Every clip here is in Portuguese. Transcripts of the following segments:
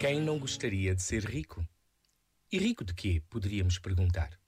Quem não gostaria de ser rico? E rico de quê? Poderíamos perguntar.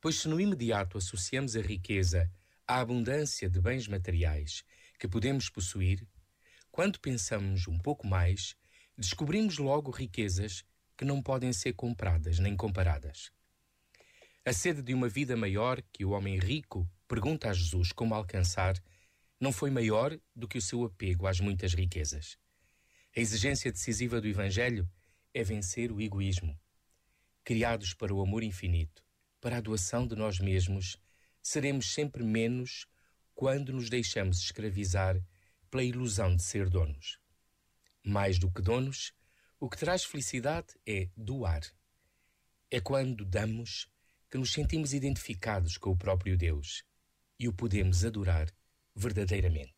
Pois se no imediato associamos a riqueza à abundância de bens materiais que podemos possuir, quando pensamos um pouco mais, descobrimos logo riquezas que não podem ser compradas nem comparadas. A sede de uma vida maior que o homem rico pergunta a Jesus como alcançar não foi maior do que o seu apego às muitas riquezas. A exigência decisiva do Evangelho é vencer o egoísmo. Criados para o amor infinito, para a doação de nós mesmos, seremos sempre menos quando nos deixamos escravizar pela ilusão de ser donos. Mais do que donos, o que traz felicidade é doar. É quando damos que nos sentimos identificados com o próprio Deus e o podemos adorar verdadeiramente.